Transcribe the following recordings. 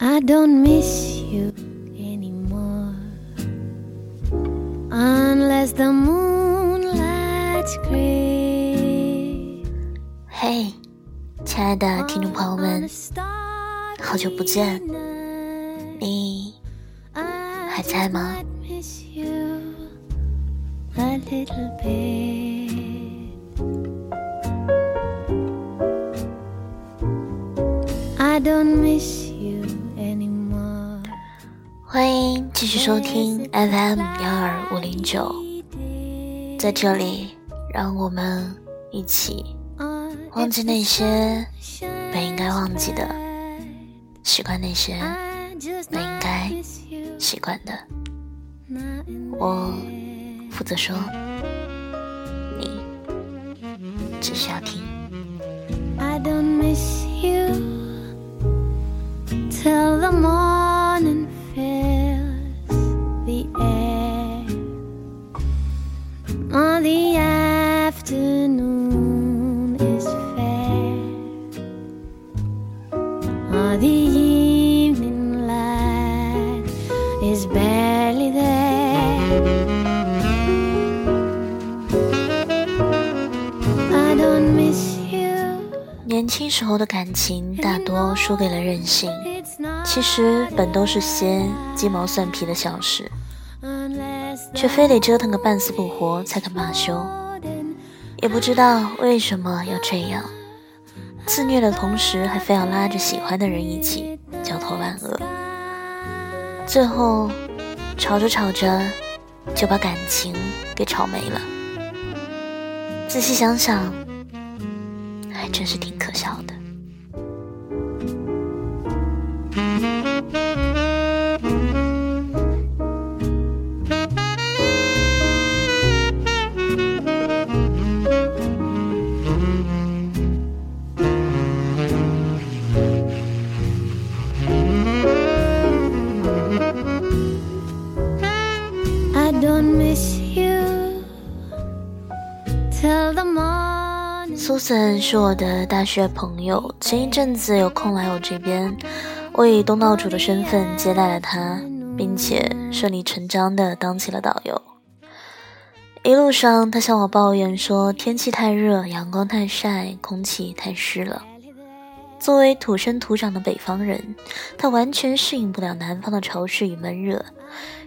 I don't miss you anymore unless the moonlight's gray. 嘿，亲爱的听众朋友们，好久不见，你还在吗？ Miss you a little bit. I don't miss you anymore. 欢迎继续收听 FM 幺二五零九，在这里，让我们一起忘记那些本应该忘记的，习惯那些本应该习惯的。我负责说，你只需要听。情大多输给了任性，其实本都是些鸡毛蒜皮的小事，却非得折腾个半死不活才肯罢休。也不知道为什么要这样，自虐的同时还非要拉着喜欢的人一起焦头烂额，最后吵着吵着就把感情给吵没了。仔细想想，还真是挺可笑的。是我的大学朋友，前一阵子有空来我这边，我以东道主的身份接待了他，并且顺理成章的当起了导游。一路上，他向我抱怨说天气太热，阳光太晒，空气太湿了。作为土生土长的北方人，他完全适应不了南方的潮湿与闷热，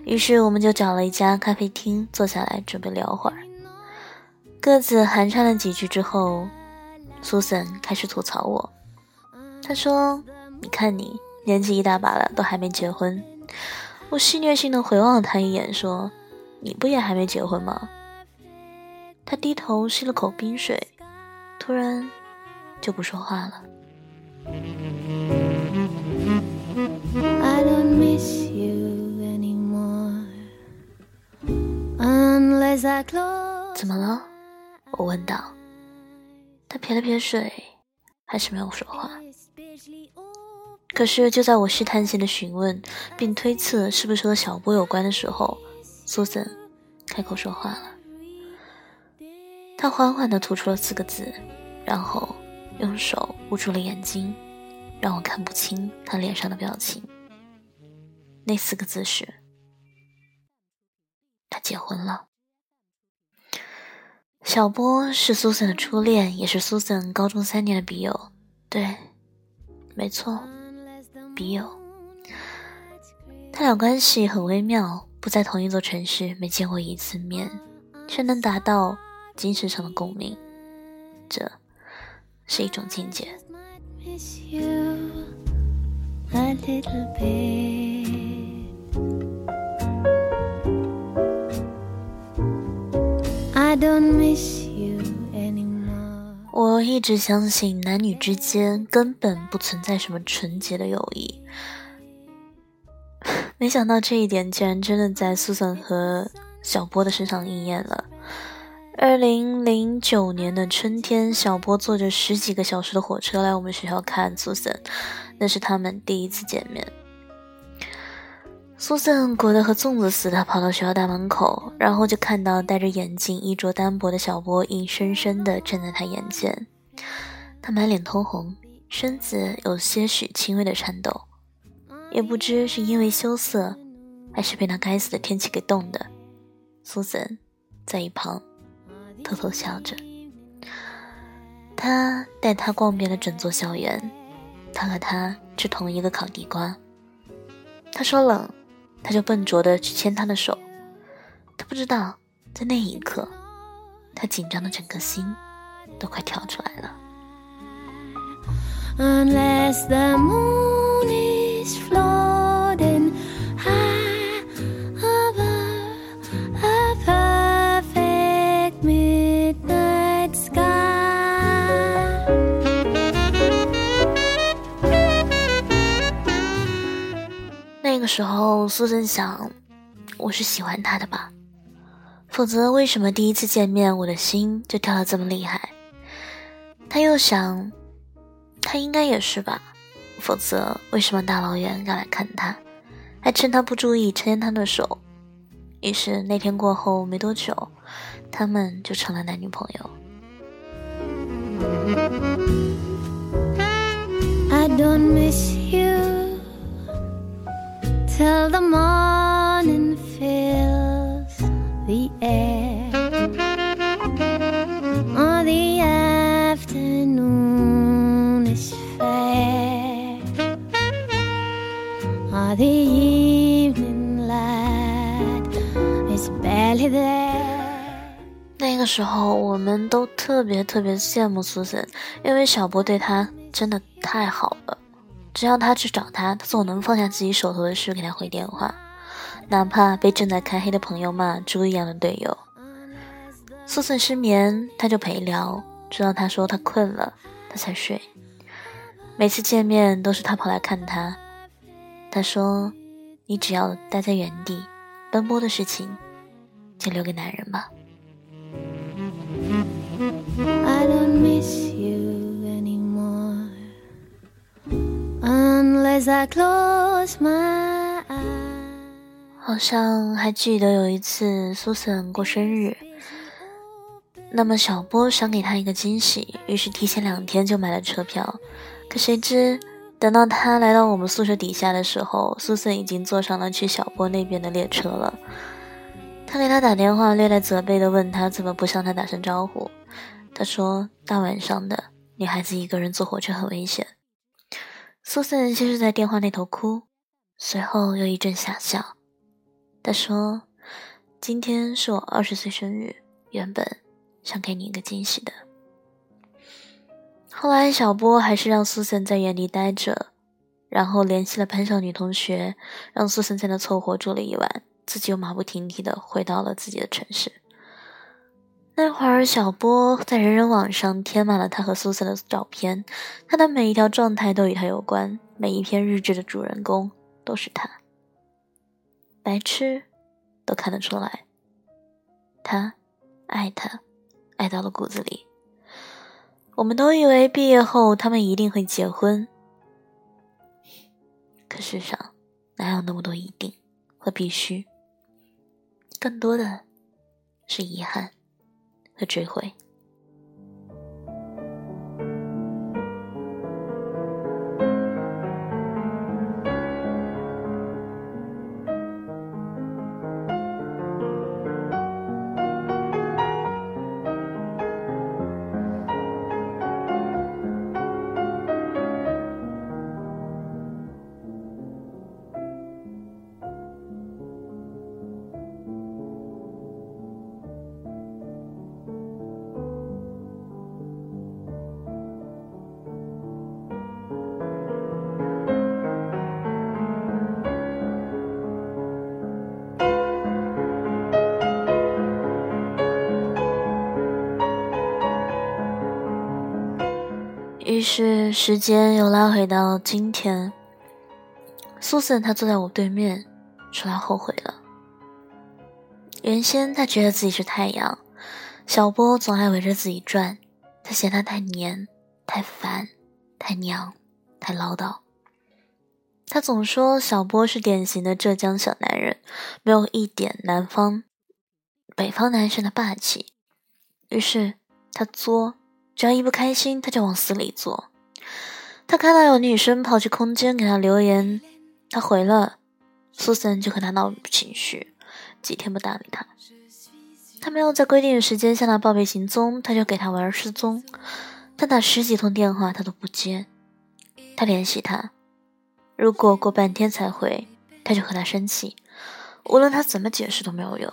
于是我们就找了一家咖啡厅坐下来准备聊会儿。各自寒暄了几句之后，Susan 开始吐槽我。她说：“你看你年纪一大把了，都还没结婚。”我戏谑性的回望了她一眼，说：“你不也还没结婚吗？”她低头吸了口冰水，突然就不说话了。I don't miss you anymore unless I close. 怎么了？我问道。他撇了撇嘴，还是没有说话。可是就在我试探性的询问，并推测是不是和小波有关的时候，苏森开口说话了。他缓缓地吐出了四个字，然后用手捂住了眼睛，让我看不清他脸上的表情。那四个字是：他结婚了。小波是苏森的初恋，也是苏森高中三年的笔友。对，没错。笔友，他俩关系很微妙，不在同一座城市，没见过一次面，却能达到精神上的共鸣，这是一种境界。I don't miss you anymore. 我一直相信男女之间根本不存在什么纯洁的友谊，没想到这一点竟然真的在苏珊和小波的身上应验了。二零零九年的春天，小波坐着十几个小时的火车来我们学校看苏珊，那是他们第一次见面。苏珊裹得和粽子似的跑到学校大门口，然后就看到戴着眼镜、衣着单薄的小波硬生生地站在他眼前。他满脸通红，身子有些许轻微的颤抖。也不知是因为羞涩，还是被那该死的天气给冻的。苏森在一旁偷偷笑着。他带他逛遍了整座校园，他和他吃同一个烤地瓜。他说冷，他就笨拙的去牵她的手。他不知道，在那一刻，他紧张的整颗心都快跳出来了。个时候，苏正想，我是喜欢他的吧？否则，为什么第一次见面，我的心就跳得这么厉害？他又想。他应该也是吧，否则为什么大老远要来看他，还趁他不注意牵他的手？于是那天过后没多久，他们就成了男女朋友。Till the morning fills the air，all the afternoon is fair。all the evening light is barely there。那个时候我们都特别特别羡慕苏珊，因为小波对她真的太好了。只要他去找他，他总能放下自己手头的事给他回电话，哪怕被正在开黑的朋友骂猪一样的队友。苏森失眠，他就陪聊，直到他说他困了，他才睡。每次见面都是他跑来看他，他说。你只要待在原地，奔波的事情就留给男人吧。Unless I close my eyes 好像还记得有一次苏森过生日，那么小波想给他一个惊喜，于是提前两天就买了车票，可谁知。等到他来到我们宿舍底下的时候，苏森已经坐上了去小波那边的列车了。他给他打电话，略带责备的问他怎么不向他打声招呼。他说：“大晚上的，女孩子一个人坐火车很危险。”苏森先是在电话那头哭，随后又一阵傻笑。他说：“今天是我二十岁生日，原本想给你一个惊喜的。”后来，小波还是让苏森在原地待着，然后联系了班上女同学，让苏森在那凑合住了一晚，自己又马不停蹄的回到了自己的城市。那会儿，小波在人人网上贴满了他和苏珊的照片，他的每一条状态都与他有关，每一篇日志的主人公都是他。白痴都看得出来，他爱他，爱到了骨子里。我们都以为毕业后他们一定会结婚，可世上哪有那么多一定和必须？更多的是遗憾和智慧是时间又拉回到今天，苏森他坐在我对面，说他后悔了。原先他觉得自己是太阳，小波总爱围着自己转，他嫌他太黏、太烦、太娘、太唠叨。他总说小波是典型的浙江小男人，没有一点南方、北方男生的霸气。于是他作。只要一不开心，他就往死里做。他看到有女生跑去空间给他留言，他回了，苏森就和他闹情绪，几天不搭理他。他没有在规定的时间向他报备行踪，他就给他玩失踪。他打十几通电话，他都不接。他联系他，如果过半天才回，他就和他生气，无论他怎么解释都没有用。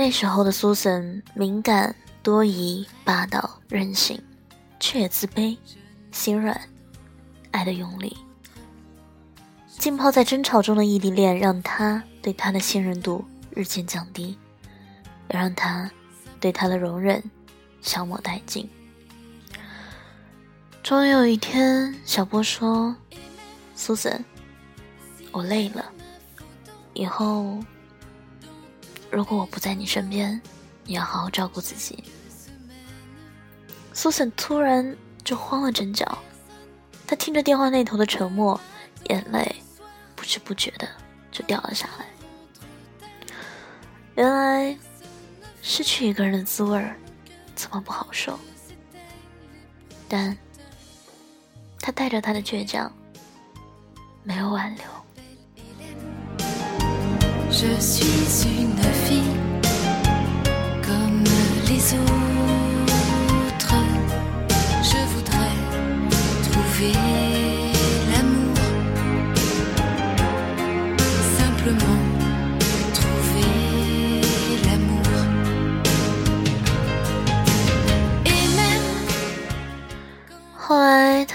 那时候的苏森敏感、多疑、霸道、任性，却也自卑、心软，爱的用力。浸泡在争吵中的异地恋，让他对他的信任度日渐降低，也让他对他的容忍消磨殆尽。终于有一天，小波说：“苏森，我累了，以后如果我不在你身边，你要好好照顾自己。”苏森突然就慌了阵脚，他听着电话那头的沉默，眼泪不知不觉的就掉了下来。原来，失去一个人的滋味儿，怎么不好受？但。他带着他的倔强，没有挽留。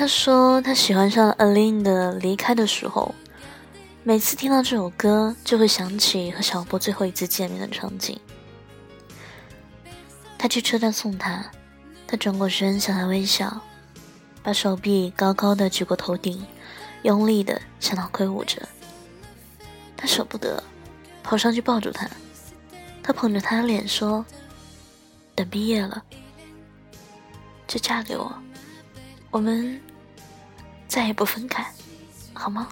他说他喜欢上 Aline 的《离开的时候》， 每次听到这首歌，就会想起和小波最后一次见面的场景。他去车站送他，他转过身向他微笑，把手臂高高的举过头顶，用力的向他挥舞着。他舍不得，跑上去抱住他，他捧着他的脸说：“等毕业了，就嫁给我，我们。”再也不分开，好吗？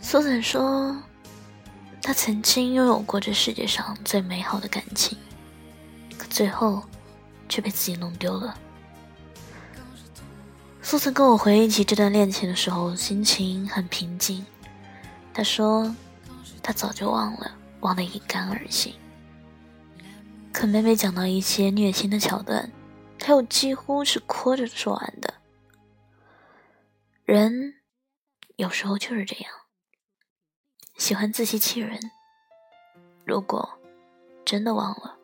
苏子说，他曾经拥有过这世界上最美好的感情。可最后，却被自己弄丢了。苏曾跟我回忆起这段恋情的时候，心情很平静。他说，他早就忘了，忘得一干二净。可每每讲到一些虐心的桥段，他又几乎是哭着说完的。人有时候就是这样，喜欢自欺欺人。如果真的忘了。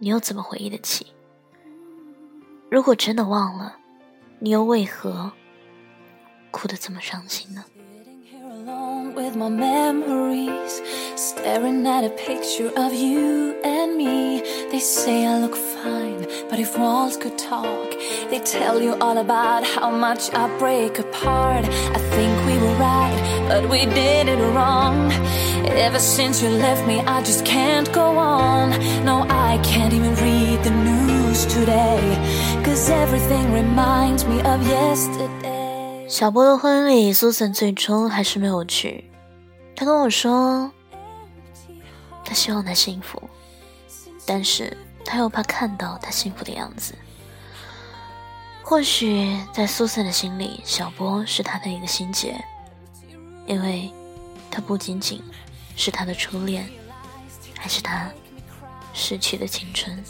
你又怎么回忆得起？如果真的忘了，你又为何哭得这么伤心呢？But if walls could talk, they'd tell you all about how much I break apart. I think we were right, but we did it wrong. Ever since you left me, I just can't go on. No, I can't even read the news 小波的婚礼，苏森最终还是没有去。他跟我说，他希望他幸福，但是他又怕看到他幸福的样子。或许在苏森的心里，小波是他的一个心结，因为他不仅仅是他的初恋，还是他逝去的青春。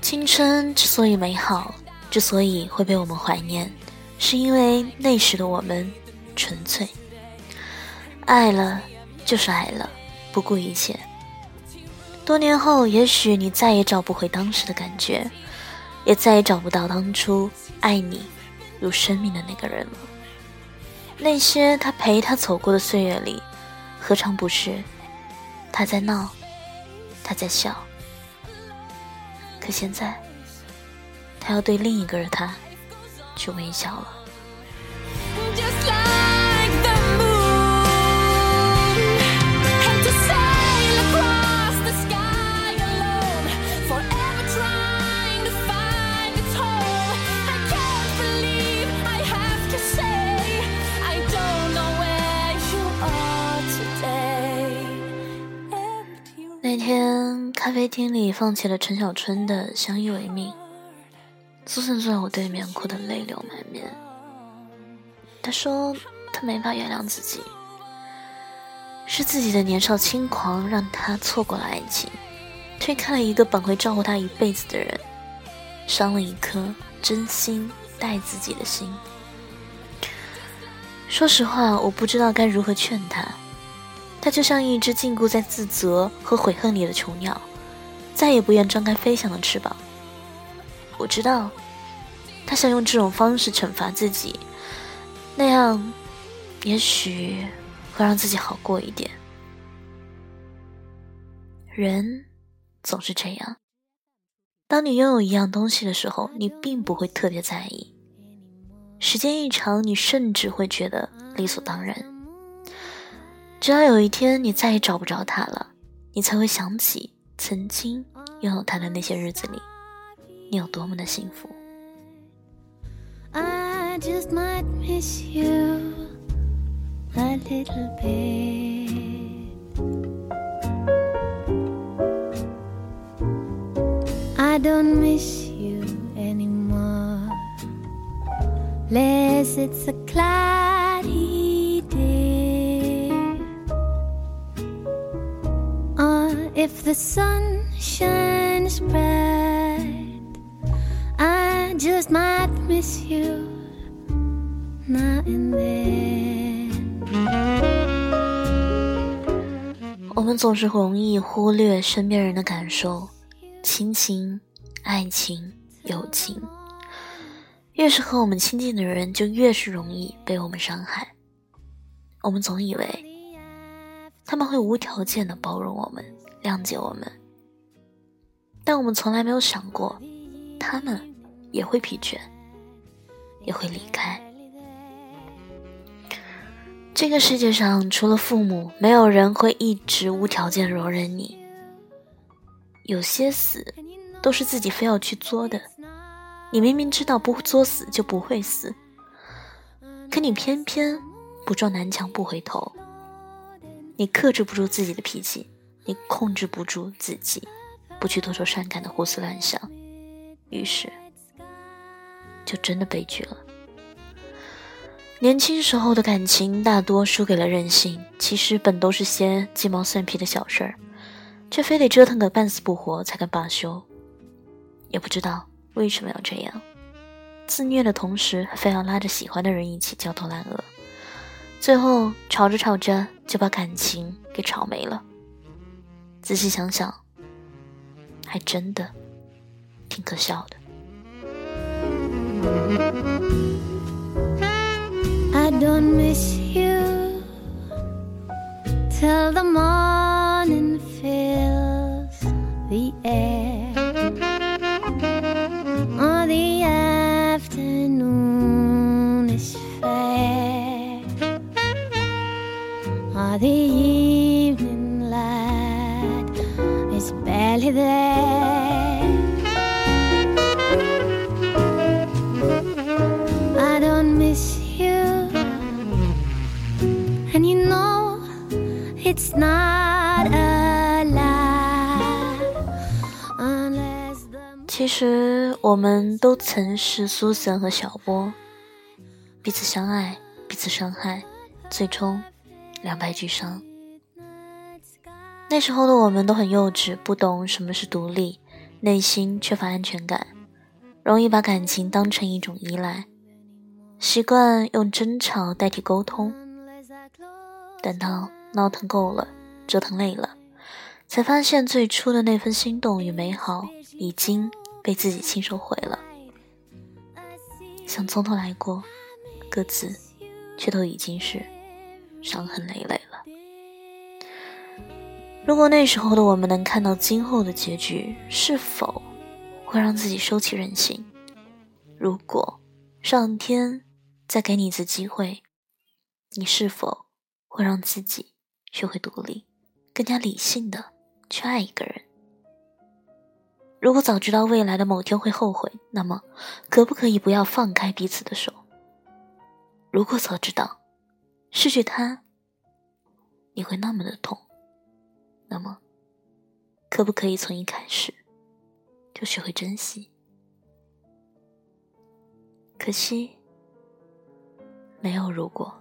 青春之所以美好，之所以会被我们怀念，是因为那时的我们纯粹。爱了就是爱了，不顾一切。多年后，也许你再也找不回当时的感觉，也再也找不到当初爱你如生命的那个人了。那些他陪他走过的岁月里，何尝不是他在闹，他在笑？可现在，他要对另一个人他去微笑了。天咖啡厅里放起了陈小春的《相依为命》，苏森坐在我对面，哭得泪流满面。他说他没法原谅自己，是自己的年少轻狂让他错过了爱情，推开了一个本会照顾他一辈子的人，伤了一颗真心待自己的心。说实话，我不知道该如何劝他。他就像一只禁锢在自责和悔恨里的囚鸟，再也不愿张开飞翔的翅膀。我知道，他想用这种方式惩罚自己，那样，也许会让自己好过一点。人总是这样，当你拥有一样东西的时候，你并不会特别在意。时间一长，你甚至会觉得理所当然。直到有一天你再也找不着他了，你才会想起曾经拥有他的那些日子里，你有多么的幸福。If the sun shines bright, I just might miss you now and then. 我们总是容易忽略身边人的感受，亲情、爱情、友情，越是和我们亲近的人，就越是容易被我们伤害。我们总以为他们会无条件的包容我们。谅解我们，但我们从来没有想过，他们也会疲倦，也会离开。这个世界上除了父母，没有人会一直无条件容忍你。有些死都是自己非要去作的，你明明知道不作死就不会死，可你偏偏不撞南墙不回头，你克制不住自己的脾气。你控制不住自己，不去多愁善感的胡思乱想，于是就真的悲剧了。年轻时候的感情大多输给了任性，其实本都是些鸡毛蒜皮的小事儿，却非得折腾个半死不活才肯罢休。也不知道为什么要这样，自虐的同时非要拉着喜欢的人一起焦头烂额，最后吵着吵着就把感情给吵没了。仔细想想，还真的挺可笑的。其我们都曾是苏森和小波，彼此相爱，彼此伤害，最终两败俱伤。那时候的我们都很幼稚，不懂什么是独立，内心缺乏安全感，容易把感情当成一种依赖，习惯用争吵代替沟通。等到闹腾够了，折腾累了，才发现最初的那份心动与美好已经被自己亲手毁了。想从头来过，各自却都已经是伤痕累累了。如果那时候的我们能看到今后的结局，是否会让自己收起任性？如果上天再给你一次机会，你是否会让自己学会独立，更加理性的去爱一个人？如果早知道未来的某天会后悔，那么可不可以不要放开彼此的手？如果早知道失去他，你会那么的痛。那么，可不可以从一开始就学会珍惜？可惜，没有如果。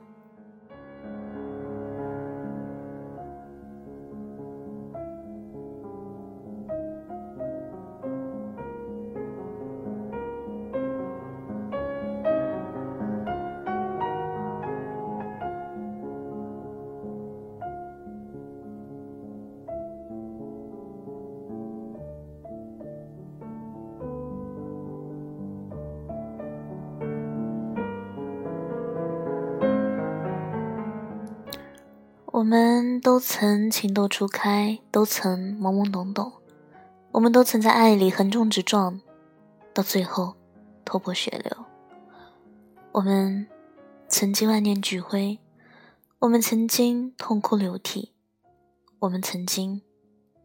我们都曾情窦初开，都曾懵懵懂懂，我们都曾在爱里横冲直撞，到最后头破血流。我们曾经万念俱灰，我们曾经痛哭流涕，我们曾经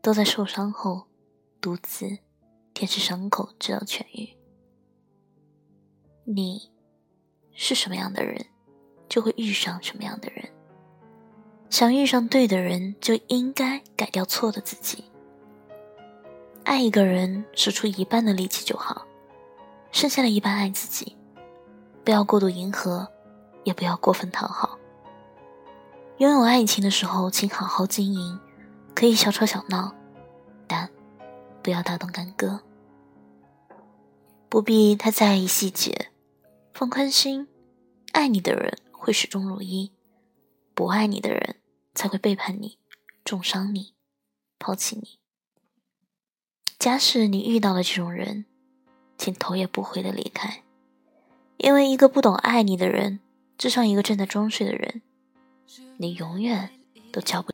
都在受伤后独自舔舐伤口，直到痊愈。你是什么样的人，就会遇上什么样的人。想遇上对的人，就应该改掉错的自己。爱一个人，使出一半的力气就好，剩下的一半爱自己。不要过度迎合，也不要过分讨好。拥有爱情的时候，请好好经营，可以小吵小闹，但不要大动干戈。不必太在意细节，放宽心。爱你的人会始终如一，不爱你的人。才会背叛你，重伤你，抛弃你。假使你遇到了这种人，请头也不回的离开，因为一个不懂爱你的人，就像一个正在装睡的人，你永远都叫不。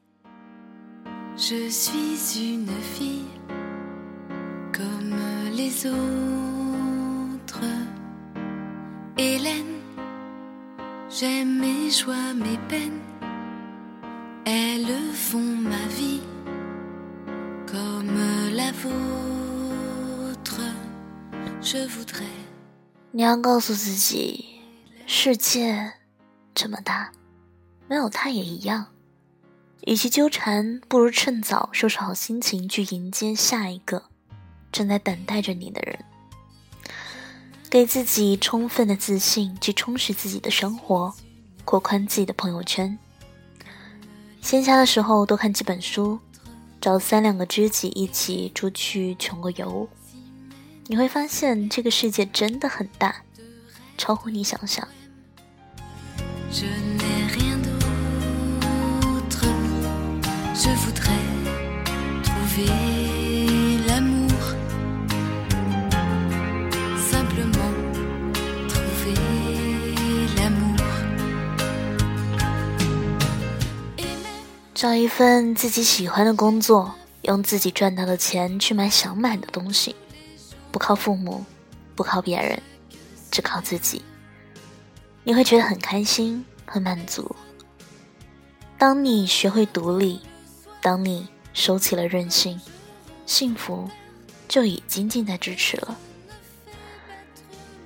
你要告诉自己，世界这么大，没有他也一样。与其纠缠，不如趁早收拾好心情，去迎接下一个正在等待着你的人。给自己充分的自信，去充实自己的生活，扩宽自己的朋友圈。闲暇的时候多看几本书，找三两个知己一起出去穷个游，你会发现这个世界真的很大，超乎你想象。找一份自己喜欢的工作，用自己赚到的钱去买想买的东西，不靠父母，不靠别人，只靠自己，你会觉得很开心、很满足。当你学会独立，当你收起了任性，幸福就已经近在咫尺了。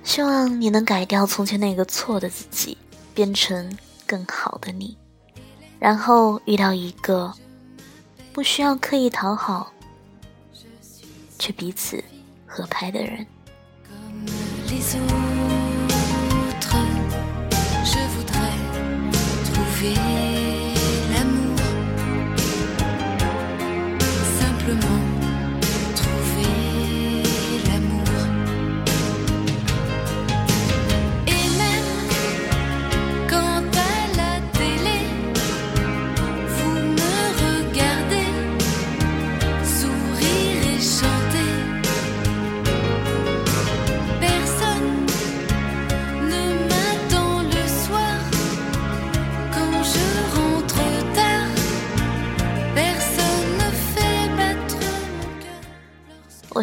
希望你能改掉从前那个错的自己，变成更好的你。然后遇到一个不需要刻意讨好，却彼此合拍的人。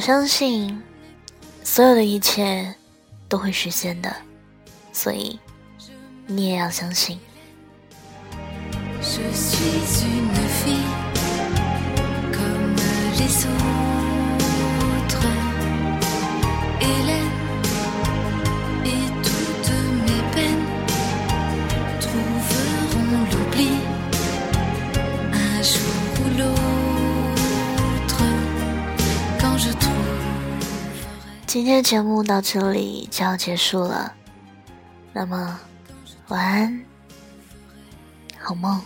相信，所有的一切都会实现的，所以你也要相信。今天的节目到这里就要结束了，那么晚安，好梦。